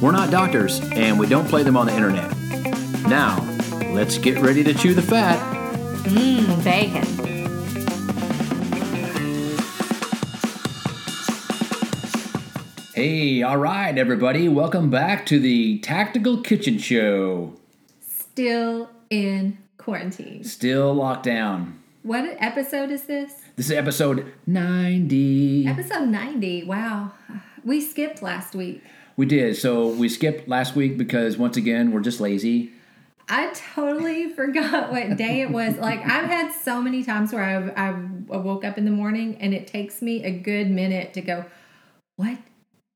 We're not doctors, and we don't play them on the internet. Now, let's get ready to chew the fat. Mmm, bacon. Hey, all right, everybody, welcome back to the Tactical Kitchen Show. Still in quarantine. Still locked down. What episode is this? This is episode 90. Episode 90. Wow. We skipped last week. We did. So we skipped last week because, once again, we're just lazy. I totally forgot what day it was. Like I've had so many times where I've, I woke up in the morning and it takes me a good minute to go, what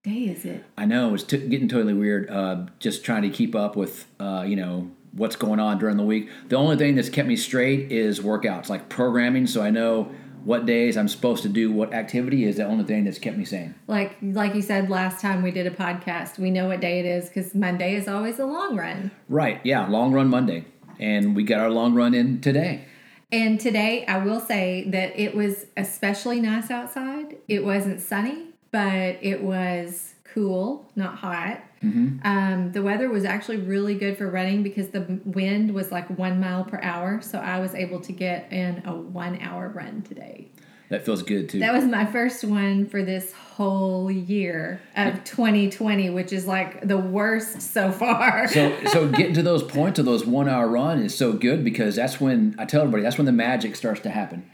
day is it? I know it's t- getting totally weird. Uh, just trying to keep up with, uh, you know, what's going on during the week. The only thing that's kept me straight is workouts, like programming. So I know what days I'm supposed to do what activity is the only thing that's kept me sane. Like like you said last time we did a podcast, we know what day it is because Monday is always a long run. Right. Yeah. Long run Monday, and we got our long run in today. And today, I will say that it was especially nice outside. It wasn't sunny, but it was cool, not hot. Mm-hmm. Um, the weather was actually really good for running because the wind was like one mile per hour. So I was able to get in a one hour run today. That feels good too. That was my first one for this whole year of 2020, which is like the worst so far. so, so getting to those points of those one hour run is so good because that's when I tell everybody that's when the magic starts to happen.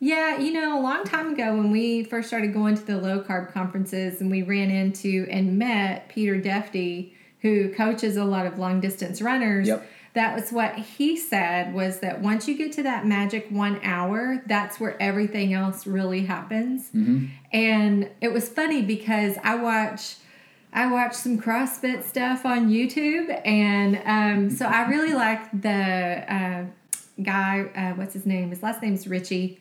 Yeah, you know, a long time ago when we first started going to the low carb conferences and we ran into and met Peter Defty, who coaches a lot of long distance runners. Yep. That was what he said was that once you get to that magic one hour, that's where everything else really happens. Mm-hmm. And it was funny because I watch I watch some CrossFit stuff on YouTube, and um, so I really like the uh, guy. Uh, what's his name? His last name's Richie.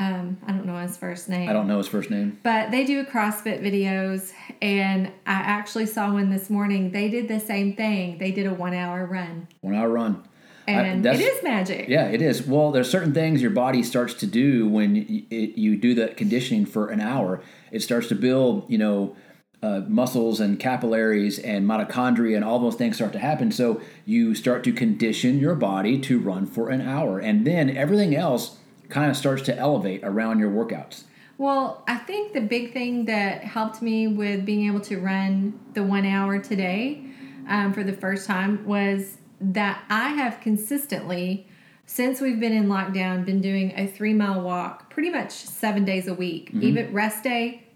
Um, I don't know his first name. I don't know his first name. But they do CrossFit videos, and I actually saw one this morning. They did the same thing. They did a one hour run. One hour run. And I, it is magic. Yeah, it is. Well, there's certain things your body starts to do when you, it, you do that conditioning for an hour. It starts to build, you know, uh, muscles and capillaries and mitochondria and all those things start to happen. So you start to condition your body to run for an hour, and then everything else kind of starts to elevate around your workouts. Well, I think the big thing that helped me with being able to run the one hour today um, for the first time was that I have consistently, since we've been in lockdown, been doing a three mile walk pretty much seven days a week. Mm-hmm. Even rest day,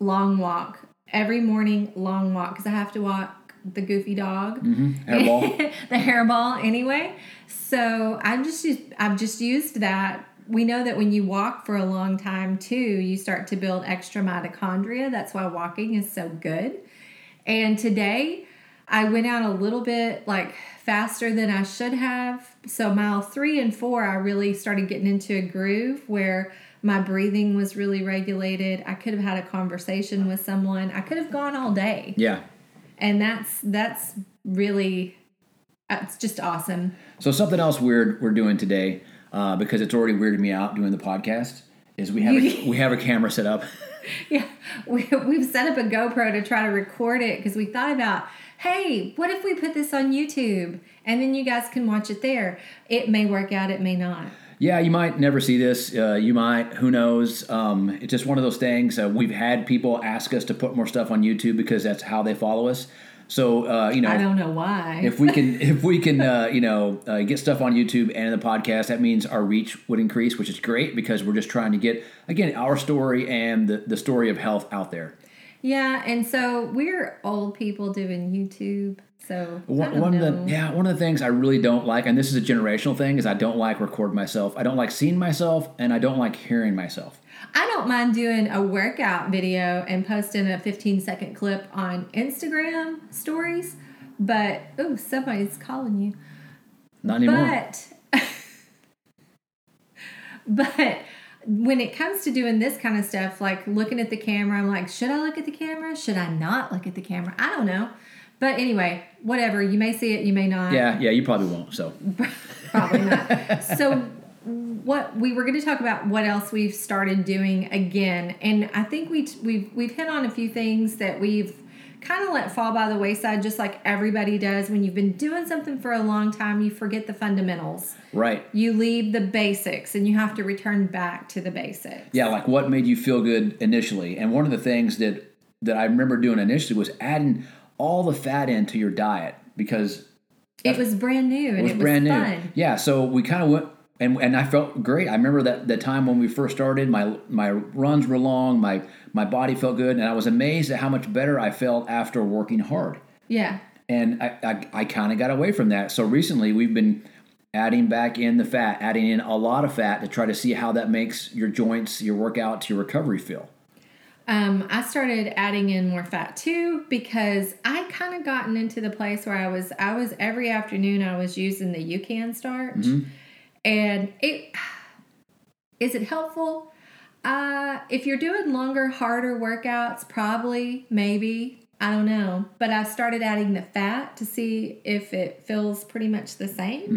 long walk. Every morning, long walk because I have to walk the goofy dog, mm-hmm. hairball, the hairball anyway. So I'm just I've just used that we know that when you walk for a long time too, you start to build extra mitochondria. That's why walking is so good. And today, I went out a little bit like faster than I should have. So, mile three and four, I really started getting into a groove where my breathing was really regulated. I could have had a conversation with someone. I could have gone all day. Yeah. And that's that's really it's just awesome. So something else weird we're doing today uh, because it's already weirded me out doing the podcast is we have a, we have a camera set up. yeah, we, we've set up a GoPro to try to record it because we thought about, hey, what if we put this on YouTube and then you guys can watch it there? It may work out, it may not. Yeah, you might never see this. Uh, you might, who knows? Um, it's just one of those things. Uh, we've had people ask us to put more stuff on YouTube because that's how they follow us. So uh, you know, I don't know why. if we can, if we can, uh, you know, uh, get stuff on YouTube and in the podcast, that means our reach would increase, which is great because we're just trying to get again our story and the the story of health out there. Yeah, and so we're old people doing YouTube. So one, one of the yeah one of the things I really don't like, and this is a generational thing, is I don't like recording myself. I don't like seeing myself, and I don't like hearing myself. I don't mind doing a workout video and posting a 15 second clip on Instagram stories, But oh, somebody's calling you. Not anymore. But but when it comes to doing this kind of stuff, like looking at the camera, I'm like, should I look at the camera? Should I not look at the camera? I don't know. But anyway, whatever. You may see it, you may not. yeah, yeah, you probably won't. So Probably not. so what we were going to talk about what else we've started doing again and i think we we've we've hit on a few things that we've kind of let fall by the wayside just like everybody does when you've been doing something for a long time you forget the fundamentals right. you leave the basics and you have to return back to the basics Yeah, like what made you feel good initially? And one of the things that that I remember doing initially was adding all the fat into your diet because it was brand new it was, it was brand new. fun Yeah, so we kind of went and and I felt great. I remember that that time when we first started, my my runs were long, my my body felt good, and I was amazed at how much better I felt after working hard. yeah And I I, I kind of got away from that. So recently we've been adding back in the fat, adding in a lot of fat to try to see how that makes your joints, your workouts, your recovery feel. Um, I started adding in more fat too because I kind of gotten into the place where I was I was every afternoon I was using the UCAN starch, and it is it helpful. Uh, if you're doing longer, harder workouts, probably, maybe, I don't know. But I started adding the fat to see if it feels pretty much the same.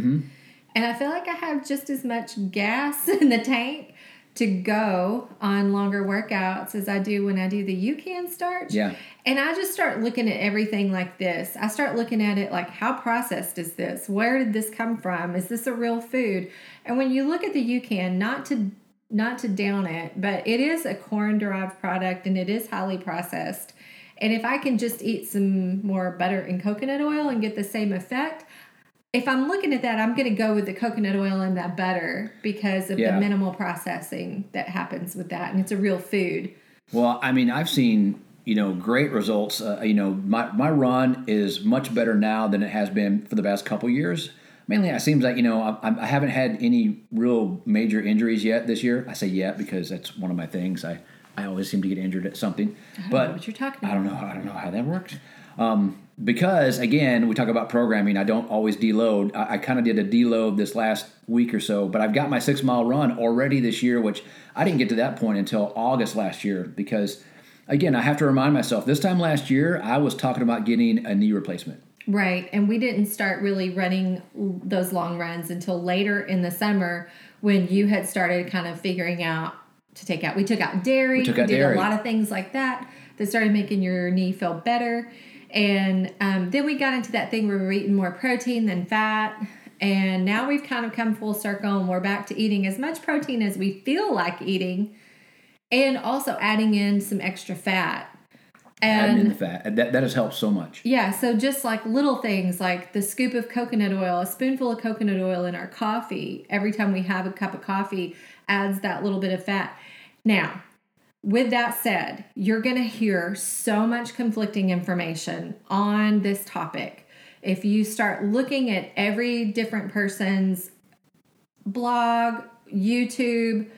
And I feel like I have just as much gas in the tank to go on longer workouts as I do when I do the UCAN starch. Yeah. And I just start looking at everything like this. I start looking at it like, how processed is this? Where did this come from? Is this a real food? And when you look at the UCAN, not to not to down it, but it is a corn derived product and it is highly processed. And if I can just eat some more butter and coconut oil and get the same effect, if I'm looking at that, I'm going to go with the coconut oil and that butter because of Yeah. the minimal processing that happens with that. And it's a real food. Well, I mean, I've seen you know great results. Uh, you know, my my run is much better now than it has been for the past couple years. Mainly, it seems like you know I, I haven't had any real major injuries yet this year. I say yet because that's one of my things. I I always seem to get injured at something. I but what you're talking I about. don't know. I don't know how that works. Um, because again, we talk about programming. I don't always deload. I, I kind of did a deload this last week or so, but I've got my six mile run already this year, which I didn't get to that point until August last year. Because again, I have to remind myself. This time last year, I was talking about getting a knee replacement. Right. And we didn't start really running those long runs until later in the summer when you had started kind of figuring out to take out. We took out dairy. We took out did dairy. a lot of things like that that started making your knee feel better. And um, then we got into that thing where we were eating more protein than fat. And now we've kind of come full circle and we're back to eating as much protein as we feel like eating and also adding in some extra fat. Adding in the fat. That, that has helped so much. yeah, so just like little things like the scoop of coconut oil, a spoonful of coconut oil in our coffee every time we have a cup of coffee adds that little bit of fat. Now, with that said, you're going to hear so much conflicting information on this topic. If you start looking at every different person's blog, YouTube,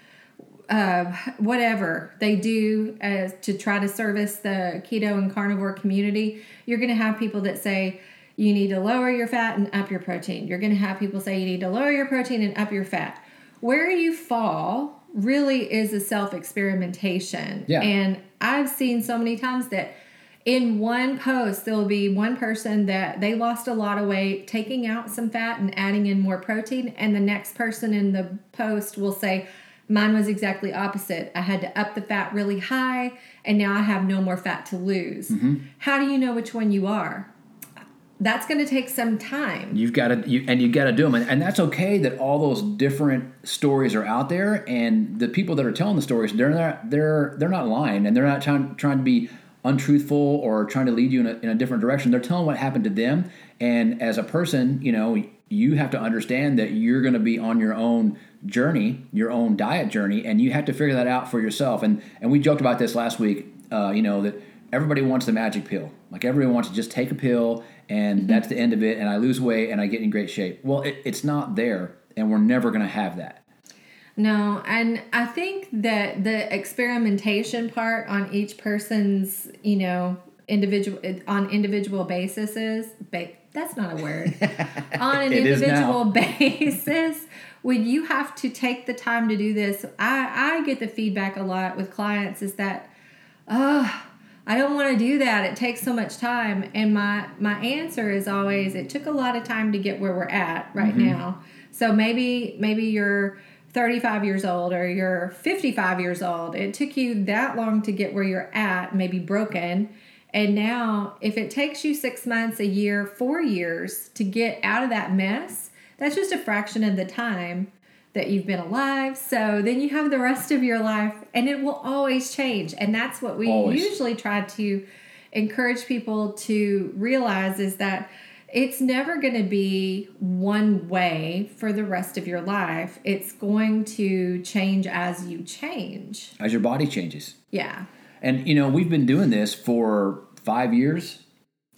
uh, whatever they do as to try to service the keto and carnivore community, you're going to have people that say you need to lower your fat and up your protein. You're going to have people say you need to lower your protein and up your fat. Where you fall really is a self experimentation. Yeah. And I've seen so many times that in one post there'll be one person that they lost a lot of weight taking out some fat and adding in more protein and the next person in the post will say mine was exactly opposite i had to up the fat really high and now i have no more fat to lose mm-hmm. how do you know which one you are that's going to take some time You've got to, you, and you've got to do them, and, and that's okay that all those different stories are out there, and the people that are telling the stories, they're not, they're, they're not lying, and they're not trying, trying to be untruthful or trying to lead you in a, in a different direction. They're telling what happened to them, and as a person, you know, you have to understand that you're going to be on your own journey, your own diet journey, and you have to figure that out for yourself. And and we joked about this last week, uh, you know, that everybody wants the magic pill. Like everyone wants to just take a pill and mm-hmm. that's the end of it, and I lose weight and I get in great shape. Well, it, it's not there, and we're never going to have that. No, and I think that the experimentation part on each person's, you know, individual on individual basis is ba- that's not a word on an individual basis when you have to take the time to do this i i get the feedback a lot with clients is that oh i don't want to do that it takes so much time and my my answer is always it took a lot of time to get where we're at right mm-hmm. now. So maybe maybe you're 35 years old or you're 55 years old it took you that long to get where you're at maybe broken. And now if it takes you six months a year four years to get out of that mess that's just a fraction of the time that you've been alive. So then you have the rest of your life and it will always change. And that's what we Always. usually try to encourage people to realize is that it's never going to be one way for the rest of your life. It's going to change as you change. As your body changes. Yeah. And, you know, we've been doing this for five years.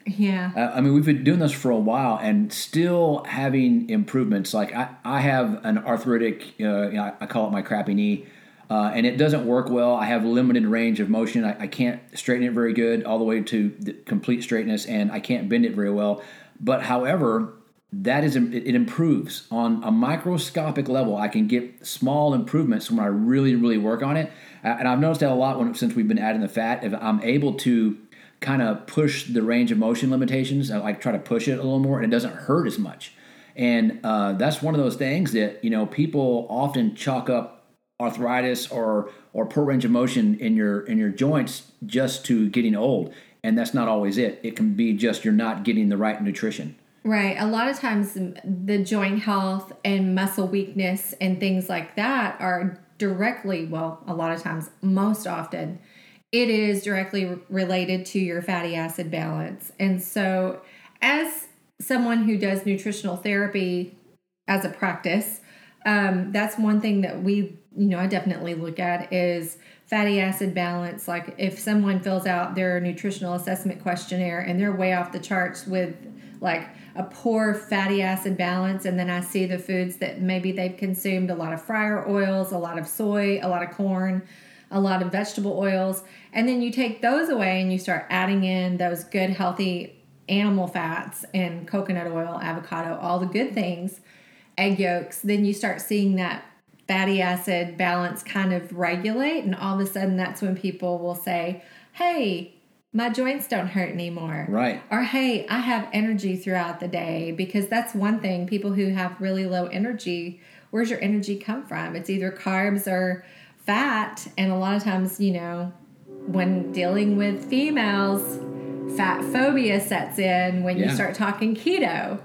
Yeah. Uh, I mean, we've been doing this for a while and still having improvements. Like I, I have an arthritic, uh, you know, I call it my crappy knee, uh, and it doesn't work well. I have limited range of motion. I, I can't straighten it very good all the way to the complete straightness, and I can't bend it very well. But however, that is it improves on a microscopic level. I can get small improvements when I really, really work on it, and I've noticed that a lot when since we've been adding the fat. If I'm able to kind of push the range of motion limitations. I like try to push it a little more, and it doesn't hurt as much. And uh, that's one of those things that you know people often chalk up arthritis or or poor range of motion in your in your joints just to getting old, and that's not always it. It can be just you're not getting the right nutrition. Right. A lot of times, the joint health and muscle weakness and things like that are directly, well, a lot of times, most often, it is directly related to your fatty acid balance. And so, as someone who does nutritional therapy as a practice, um, that's one thing that we, you know, I definitely look at is fatty acid balance. Like if someone fills out their nutritional assessment questionnaire and they're way off the charts with like a poor fatty acid balance, and then I see the foods that maybe they've consumed a lot of fryer oils, a lot of soy, a lot of corn, a lot of vegetable oils, and then you take those away and you start adding in those good, healthy animal fats and coconut oil, avocado, all the good things, egg yolks, then you start seeing that fatty acid balance kind of regulate. And all of a sudden, that's when people will say, Hey, my joints don't hurt anymore. Right. Or, Hey, I have energy throughout the day. Because that's one thing people who have really low energy, where's your energy come from? It's either carbs or fat. And a lot of times, you know, when dealing with females, fat phobia sets in when you start talking keto.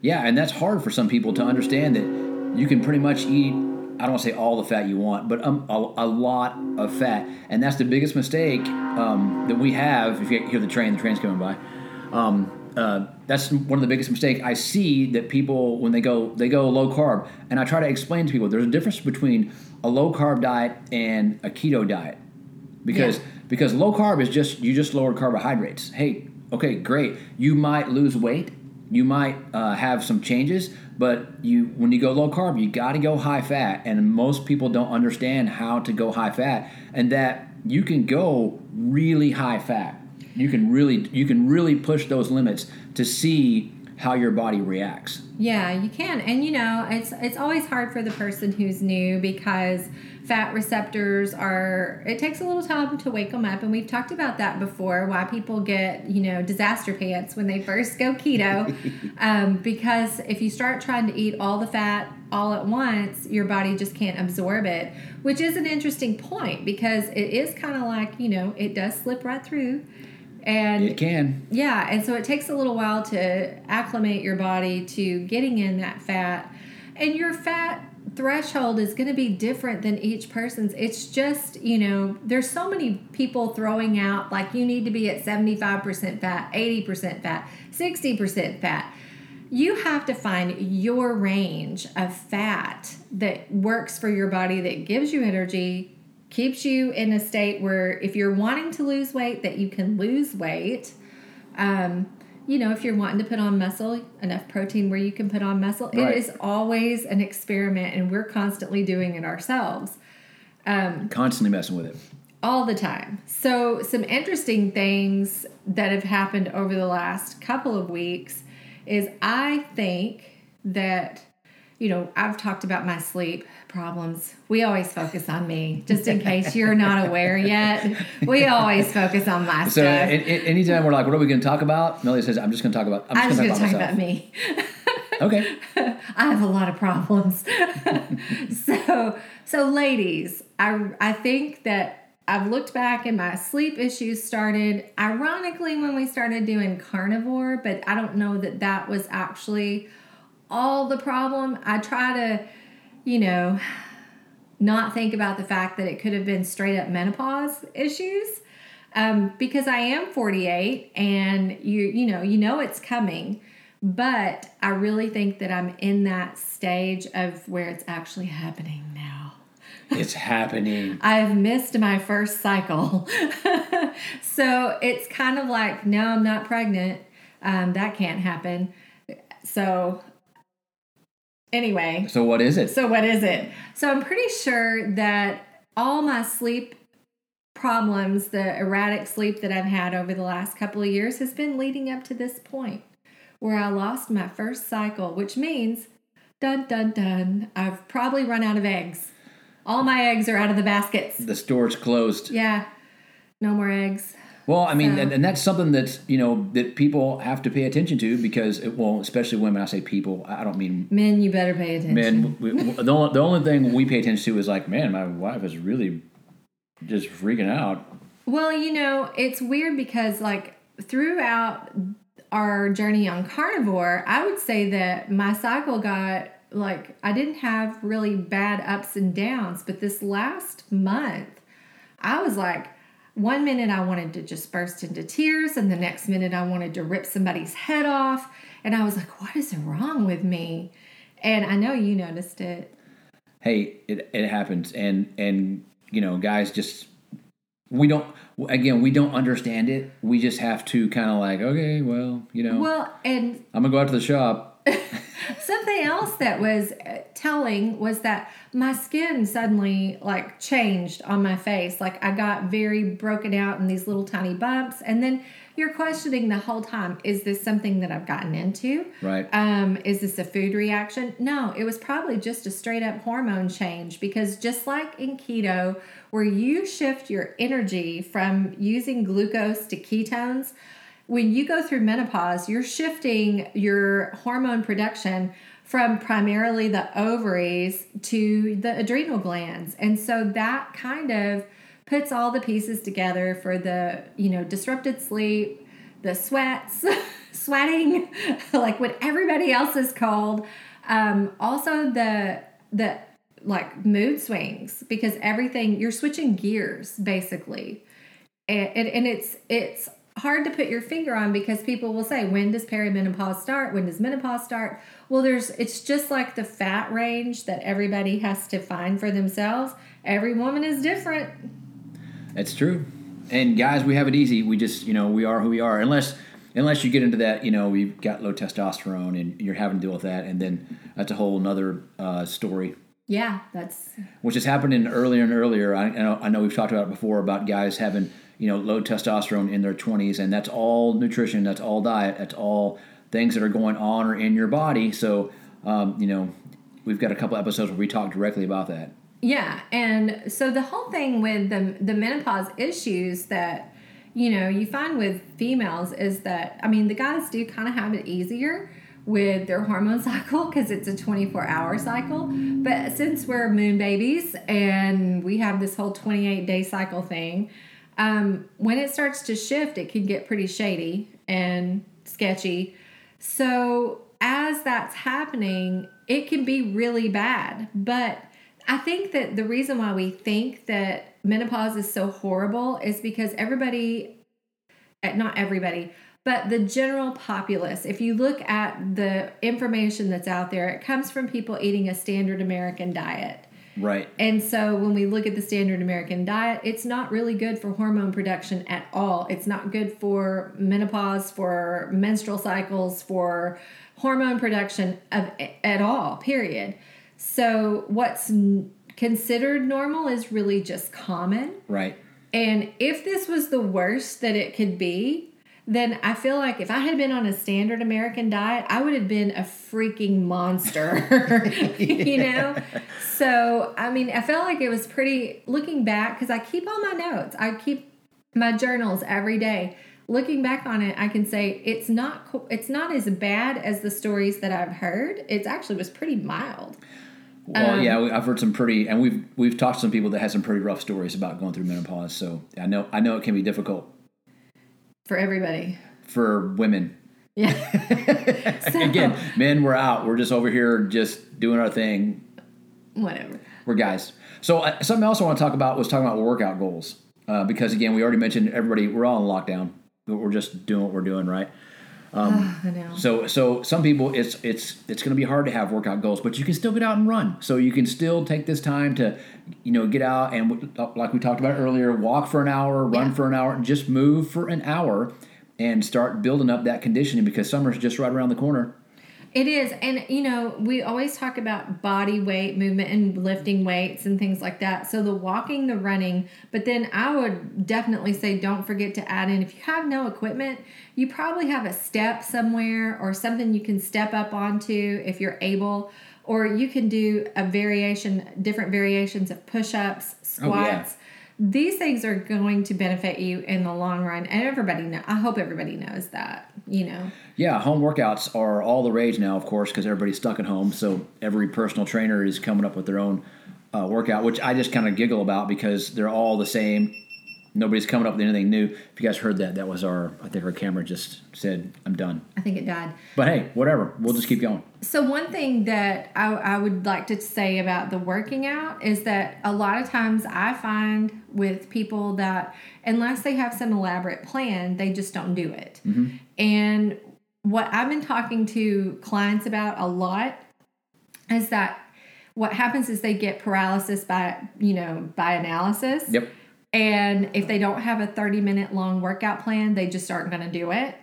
Yeah, and that's hard for some people to understand that you can pretty much eat. I don't want to say all the fat you want, but um, a, a lot of fat, and that's the biggest mistake um, that we have. If you hear the train, the train's coming by. Um, uh, that's one of the biggest mistakes I see that people when they go they go low carb, and I try to explain to people there's a difference between a low carb diet and a keto diet because Yeah. because low carb is just you just lower carbohydrates. Hey, okay, great. You might lose weight. You might uh, have some changes, but you when you go low carb, you got to go high fat, and most people don't understand how to go high fat, and that you can go really high fat. You can really you can really push those limits to see how your body reacts. Yeah, you can. And you know, it's it's always hard for the person who's new because fat receptors are it takes a little time to wake them up and we've talked about that before why people get, you know, disaster pants when they first go keto. um, because if you start trying to eat all the fat all at once, your body just can't absorb it, which is an interesting point because it is kind of like, you know, it does slip right through. And It can. yeah, and so it takes a little while to acclimate your body to getting in that fat. And your fat threshold is going to be different than each person's. It's just, you know, there's so many people throwing out like you need to be at 75% fat, 80% fat, 60% fat. You have to find your range of fat that works for your body, that gives you energy, keeps you in a state where if you're wanting to lose weight, that you can lose weight. Um, you know, if you're wanting to put on muscle, enough protein where you can put on muscle, Right. it is always an experiment, and we're constantly doing it ourselves. Constantly messing with it. all the time. So, some interesting things that have happened over the last couple of weeks is I think that, you know, I've talked about my sleep problems. We always focus on me, just in case you're not aware yet. We always focus on my So stuff. a- anytime we're like, what are we going to talk about? Melody says, I'm just going to talk about. I'm just going to talk talk about about me. Okay. I have a lot of problems. so, so ladies, I I think that I've looked back and my sleep issues started ironically when we started doing carnivore, but I don't know that that was actually all the problem. I try to, you know, not think about the fact that it could have been straight up menopause issues. Um, because I am 48 and you you know, you know it's coming. But I really think that I'm in that stage of where it's actually happening now. it's happening. I've missed my first cycle. so it's kind of like, no, I'm not pregnant. Um, that can't happen. So, anyway, So what is it? so what is it? So I'm pretty sure that all my sleep problems, the erratic sleep that I've had over the last couple of years has been leading up to this point where I lost my first cycle, which means dun dun dun, I've probably run out of eggs. All my eggs are out of the baskets. The store's closed. Yeah. No more eggs. Well, I mean, So- and, and that's something that's you know that people have to pay attention to because, it, well, especially women. I say people. I don't mean Men, you better pay attention. men. We, the, only, the only thing we pay attention to is like, man, my wife is really just freaking out. Well, you know, it's weird because like throughout our journey on carnivore, I would say that my cycle got like I didn't have really bad ups and downs, but this last month, I was like one minute I wanted to just burst into tears and the next minute I wanted to rip somebody's head off and I was like what is wrong with me? And I know you noticed it. Hey, it, it happens, and and you know, guys, just we don't. Again, we don't understand it. We just have to kind of like, okay, well, you know, Well, and I'm gonna go out to the shop. Something else that was uh, telling was that my skin suddenly like changed on my face. Like I got very broken out in these little tiny bumps. And then you're questioning the whole time is this something that I've gotten into? Right. Um, is this a food reaction? No, it was probably just a straight up hormone change because just like in keto, where you shift your energy from using glucose to ketones, when you go through menopause, you're shifting your hormone production from primarily the ovaries to the adrenal glands. And so that kind of puts all the pieces together for the, you know, disrupted sleep, the sweats, sweating, like what everybody else is called. Um, also the the like mood swings because everything you're switching gears basically. And, and, and it's it's hard to put your finger on because people will say when does perimenopause start when does menopause start well there's it's just like the fat range that everybody has to find for themselves every woman is different That's true. And guys, we have it easy. We just, you know, we are who we are. Unless, unless you get into that, you know, we've got low testosterone and you're having to deal with that, and then that's a whole nother uh, story. yeah that's which is happening in earlier and earlier. I, I know I know we've talked about it before about guys having you know low testosterone in their 20s, and that's all nutrition, that's all diet, that's all things that are going on or in your body. So um, you know we've got a couple episodes where we talk directly about that. Yeah, and so the whole thing with the the menopause issues that you know you find with females is that I mean the guys do kind of have it easier with their hormone cycle because it's a 24 hour cycle but since we're moon babies and we have this whole 28 day cycle thing um, when it starts to shift it can get pretty shady and sketchy so as that's happening it can be really bad but I think that the reason why we think that menopause is so horrible is because everybody, eh, not everybody, but the general populace, if you look at the information that's out there, it comes from people eating a standard American diet. Right. And so when we look at the standard American diet, it's not really good for hormone production at all. It's not good for menopause, for menstrual cycles, for hormone production of at all, period. So what's n- considered normal is really just common. Right. And if this was the worst that it could be, then I feel like if I had been on a standard American diet, I would have been a freaking monster. you know? So, I mean, I felt like it was pretty, looking back, because I keep all my notes, I keep my journals every day. Looking back on it, I can say it's not it's not as bad as the stories that I've heard. It actually was pretty mild. Well, Um, yeah, we- I've heard some pretty, and we've we've talked to some people that had some pretty rough stories about going through menopause. So I know I know it can be difficult For everybody. for women. Yeah. So, Again, men, we're out. We're just over here, just doing our thing. whatever. We're guys. So uh, something else I want to talk about was talking about workout goals, uh, because again, we already mentioned everybody. We're all in lockdown, but we're just doing what we're doing, right? Um, I know. So so some people it's it's it's going to be hard to have workout goals, but you can still get out and run. So you can still take this time to you know get out and like we talked about earlier, walk for an hour, run Yeah. for an hour, just move for an hour and start building up that conditioning because summer's just right around the corner. It is. And, you know, we always talk about body weight movement and lifting weights and things like that. So the walking, the running, but then I would definitely say don't forget to add in if you have no equipment, you probably have a step somewhere or something you can step up onto if you're able. Or you can do a variation, different variations of push ups, Oh, yeah. These things are going to benefit you in the long run, and everybody know. I hope everybody knows that. You know, Yeah, home workouts are all the rage now, of course, because everybody's stuck at home. So every personal trainer is coming up with their own uh, workout, which I just kind of giggle about because they're all the same. Nobody's coming up with anything new. If you guys heard that, that was our. I think our camera just said, "I'm done." I think it died. But hey, whatever. We'll just keep going. So one thing that I, I would like to say about the working out is that a lot of times I find with people that unless they have some elaborate plan, they just don't do it. Mm-hmm. And what I've been talking to clients about a lot is that what happens is they get paralysis by you know by analysis. Yep. And if they don't have a 30 minute long workout plan, they just aren't going to do it.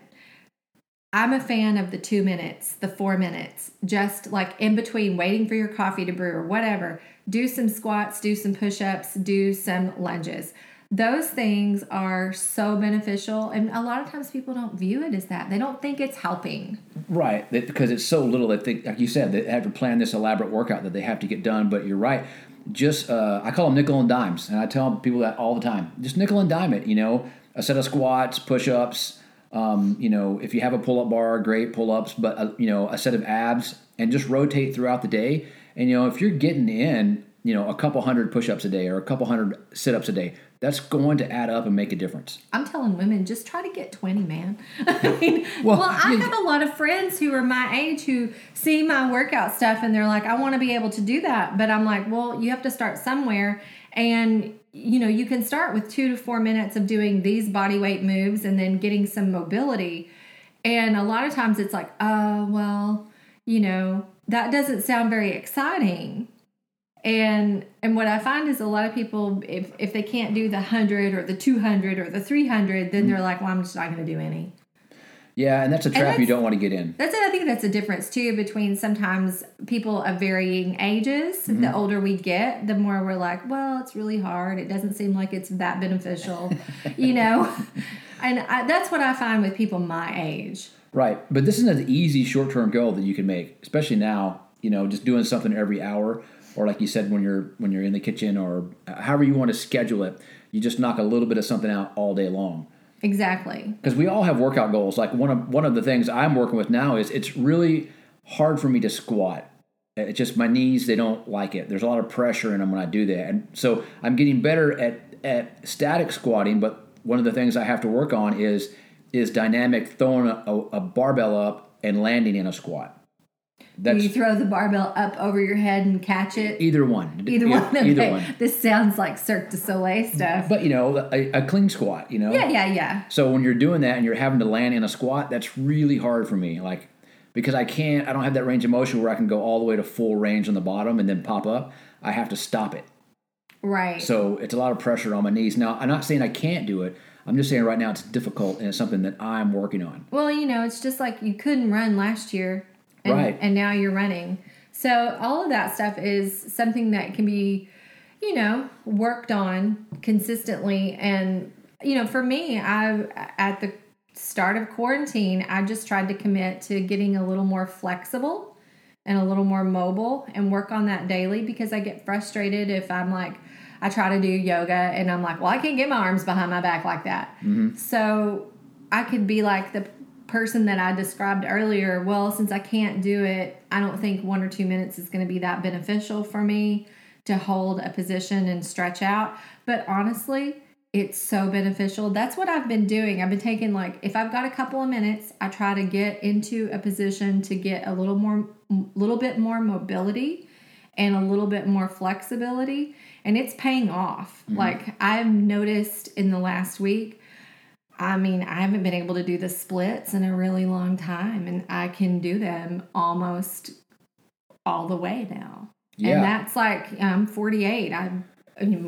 I'm a fan of the two minutes, the four minutes, just like in between waiting for your coffee to brew or whatever. Do some squats, do some push ups, do some lunges. Those things are so beneficial. And a lot of times people don't view it as that. They don't think it's helping. Right, because it's so little that they, like you said, they have to plan this elaborate workout that they have to get done. But you're right. Just uh, I call them nickel and dimes, and I tell people that all the time. Just nickel and dime it. You know, a set of squats, push ups. Um, you know, if you have a pull up bar, great pull ups. But uh, you know, a set of abs, and just rotate throughout the day. And you know, if you're getting in, you know, a couple hundred push ups a day or a couple hundred sit ups a day, that's going to add up and make a difference. I'm telling women, just try to get 20, man. I mean, well, Well, I have a lot of friends who are my age who see my workout stuff and they're like, I want to be able to do that. But I'm like, well, you have to start somewhere. And, you know, you can start with two to four minutes of doing these body weight moves and then getting some mobility. And a lot of times it's like, oh, well, you know, that doesn't sound very exciting and and what i find is a lot of people if if they can't do the 100 or the 200 or the 300 then mm-hmm. they're like well i'm just not going to do any. Yeah, and that's a trap you don't want to get in. that's it i think that's a difference too between sometimes people of varying ages mm-hmm. the older we get the more we're like well it's really hard. It doesn't seem like it's that beneficial you know? And I, that's what i find with people my age. Right, but this is an easy short-term goal that you can make, especially now. You know, just doing something every hour, or like you said, when you're when you're in the kitchen, or however you want to schedule it. You just knock a little bit of something out all day long. exactly Because we all have workout goals. Like one of one of the things I'm working with now is it's really hard for me to squat. It's just my knees; they don't like it. There's a lot of pressure in them when I do that, and so I'm getting better at at static squatting. But one of the things I have to work on is is dynamic throwing a, a, a barbell up and landing in a squat. That's you throw the barbell up over your head and catch it either one. Either one. Okay. Either one. This sounds like Cirque du Soleil stuff. But you know, a, a clean squat. You know. yeah, yeah, yeah. So when you're doing that and you're having to land in a squat, that's really hard for me. Like because I can't, I don't have that range of motion where I can go all the way to full range on the bottom and then pop up. I have to stop it. Right. So it's a lot of pressure on my knees. Now I'm not saying I can't do it. I'm just saying right now it's difficult and it's something that I'm working on. well, you know, it's just like you couldn't run last year, and, Right. And now you're running. So all of that stuff is something that can be, you know, worked on consistently. And, you know, for me, I, at the start of quarantine, I just tried to commit to getting a little more flexible and a little more mobile and work on that daily because I get frustrated if I'm like, I try to do yoga and I'm like, well, I can't get my arms behind my back like that. Mm-hmm. So I could be like the person that I described earlier. Well, since I can't do it, I don't think one or two minutes is going to be that beneficial for me to hold a position and stretch out. But honestly, it's so beneficial. That's what I've been doing. I've been taking like if I've got a couple of minutes, I try to get into a position to get a little more a little bit more mobility and a little bit more flexibility and it's paying off. Mm-hmm. Like I've noticed in the last week I mean, I haven't been able to do the splits in a really long time and I can do them almost all the way now. Yeah. And that's like I'm 48. I'm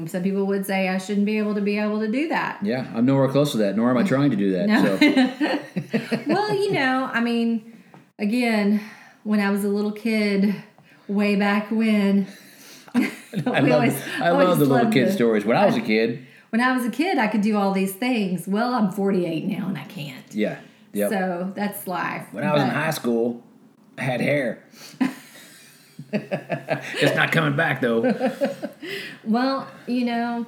some people would say I shouldn't be able to be able to do that. Yeah, I'm nowhere close to that, nor am I trying to do that. No. So well, you know, I mean, again, when I was a little kid, way back when, I love, always- I love the little kid stories. When I was a kid, when I was a kid, I could do all these things. Well, I'm 48 now and I can't. yeah, yep. So that's life. when I was in high school, I had hair. it's not coming back though. Well, you know,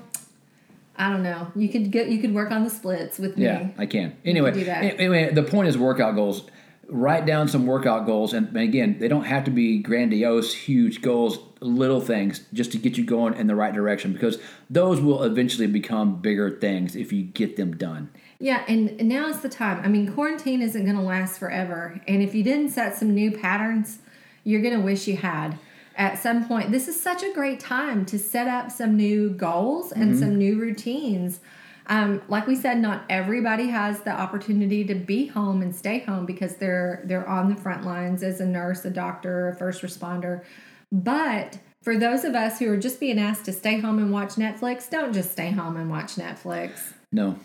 I don't know. You could go. You could work on the splits with me. Yeah. I can. Anyway, that. anyway, the point is workout goals. Write down some workout goals, and again, they don't have to be grandiose, huge goals. Little things just to get you going in the right direction, because those will eventually become bigger things if you get them done. Yeah, and now is the time. I mean, quarantine isn't going to last forever, and if you didn't set some new patterns, you're going to wish you had. At some point, this is such a great time to set up some new goals and some new routines. Um, like we said, not everybody has the opportunity to be home and stay home because they're they're on the front lines as a nurse, a doctor, a first responder. But for those of us who are just being asked to stay home and watch Netflix, don't just stay home and watch Netflix No,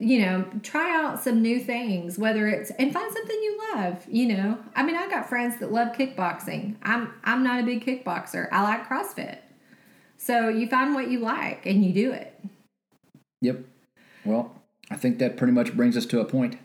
you know, try out some new things, whether it's and find something you love, you know. I mean, I got friends that love kickboxing. I'm I'm not a big kickboxer. I like CrossFit. So you find what you like and you do it. Yep. Well, I think that pretty much brings us to a point.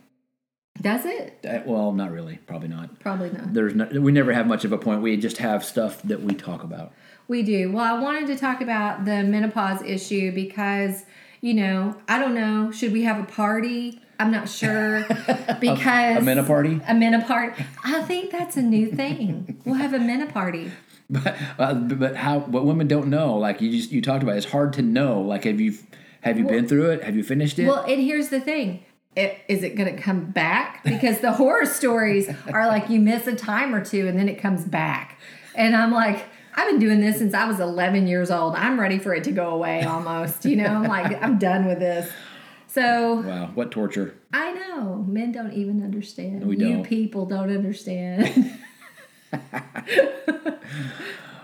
Does it? Uh, well, not really. Probably not. Probably not. There's no, we never have much of a point. We just have stuff that we talk about. We do. Well, I wanted to talk about the menopause issue because, you know, I don't know, should we have a party? I'm not sure because A mena party? A mena party. I think that's a new thing. We'll have a mena party. But uh, but how? What women don't know, like you just you talked about, it's hard to know. Like have you have you been through it? Have you finished it? Well, and here's the thing. It, is it going to come back? Because the horror stories are like you miss a time or two and then it comes back. And I'm like, I've been doing this since I was 11 years old. I'm ready for it to go away almost. You know, I'm like, I'm done with this. So wow, what torture! I know men don't even understand. We you don't. people don't understand.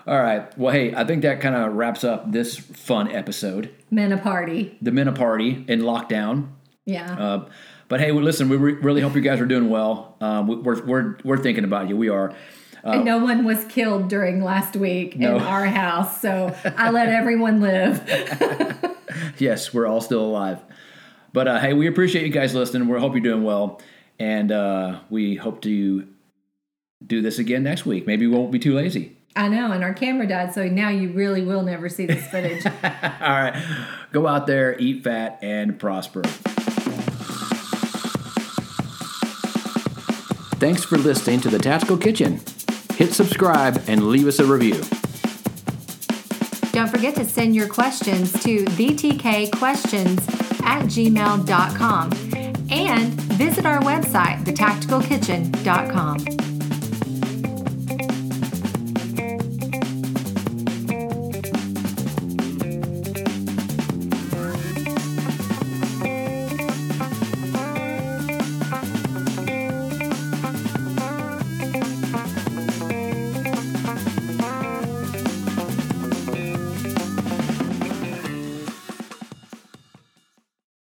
All right. Well, hey, I think that kind of wraps up this fun episode. Men a party. The Mena Party in lockdown. Yeah. Uh, but hey, well, listen, we re- really hope you guys are doing well. Um, we, we're, we're, we're thinking about you. We are. and no one was killed during last week No. in our house. So I let everyone live. Yes, we're all still alive. But uh, hey, we appreciate you guys listening. We hope you're doing well. And uh, we hope to do this again next week. Maybe we won't be too lazy. I know, and our camera died, so now you really will never see this footage. All right. Go out there, eat fat, and prosper. Thanks for listening to the Tactical Kitchen. Hit subscribe and leave us a review. Don't forget to send your questions to thetkquestions at gmail.com and visit our website, thetacticalkitchen.com.